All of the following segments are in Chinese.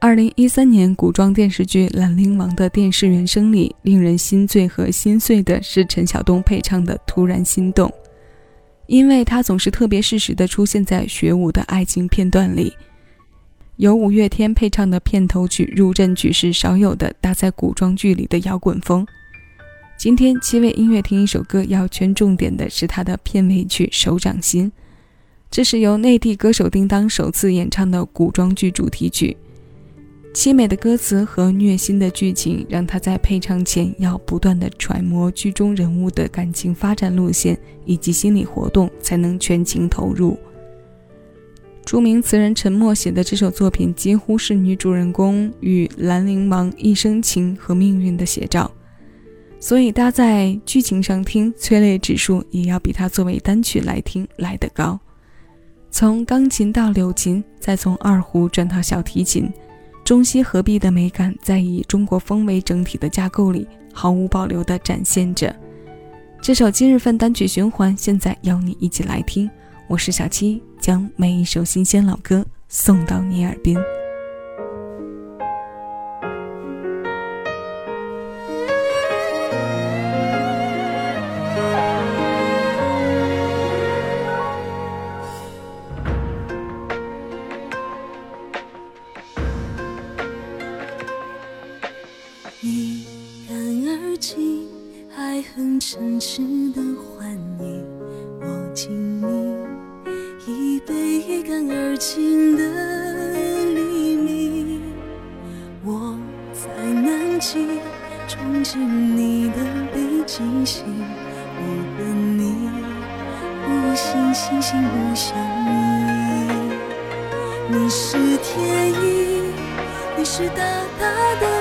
二零一三年古装电视剧《兰陵王》的电视原声里，令人心醉和心碎的是陈晓东配唱的《突然心动》，因为他总是特别适时地出现在学武的爱情片段里。由五月天配唱的片头曲入阵曲是少有的搭在古装剧里的摇滚风。今天七位音乐听一首歌，要圈重点的是他的片尾曲《手掌心》，这是由内地歌手叮当首次演唱的古装剧主题曲。凄美的歌词和虐心的剧情，让他在配唱前要不断的揣摩剧中人物的感情发展路线以及心理活动，才能全情投入。著名词人陈默写的这首作品，几乎是女主人公与兰陵王一生情和命运的写照，所以搭在剧情上听，催泪指数也要比它作为单曲来听来得高。从钢琴到柳琴，再从二胡转到小提琴。中西合璧的美感，在以中国风为整体的架构里，毫无保留地展现着。这首今日份单曲循环，现在邀你一起来听。我是小七，将每一首新鲜老歌送到你耳边。很诚实的幻影，我敬你一杯一干而尽的黎明。我在南极憧憬你的北极星，我和你不信星星不相依。你是天意，你是大大的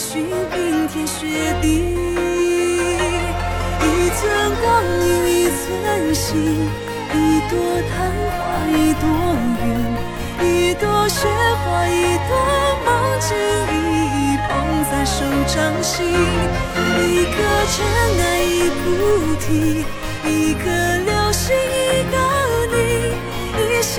寻冰天雪地。一寸光阴一寸心，一朵昙花一朵云，一朵雪花一朵梦境，一一捧在手掌心。一颗尘埃一菩提，一颗流星一个你，一心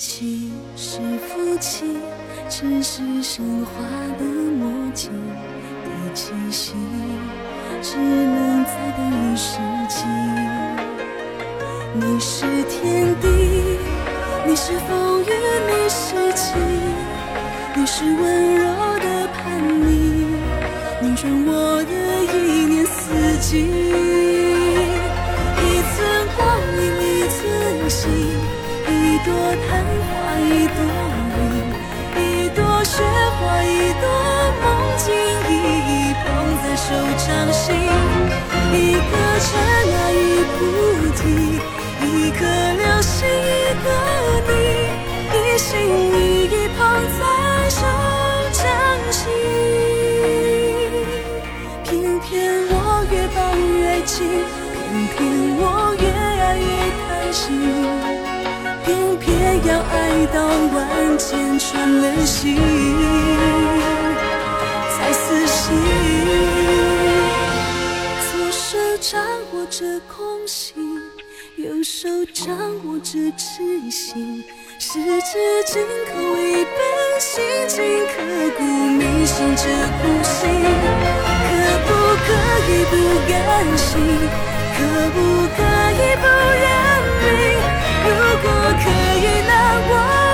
妻是夫妻，只是神话的默契第七夕，只能再等一世纪。你是天地，你是风雨，你是晴，你是温柔的叛逆，拧转我的一年四季。昙花一朵云，一朵雪花一朵梦境，一捧在手掌心。一颗尘埃一菩提，一颗流星一个你，一心一意捧在手掌心。偏偏我越抱越紧，偏偏我越爱越贪心，偏偏要爱到万箭穿了心，才死心。左手掌握着空心，右手掌握着痴心，十指紧扣一本心经，刻骨铭心这苦心，可不可以不甘心？可不可以不认命？如果可以，那我。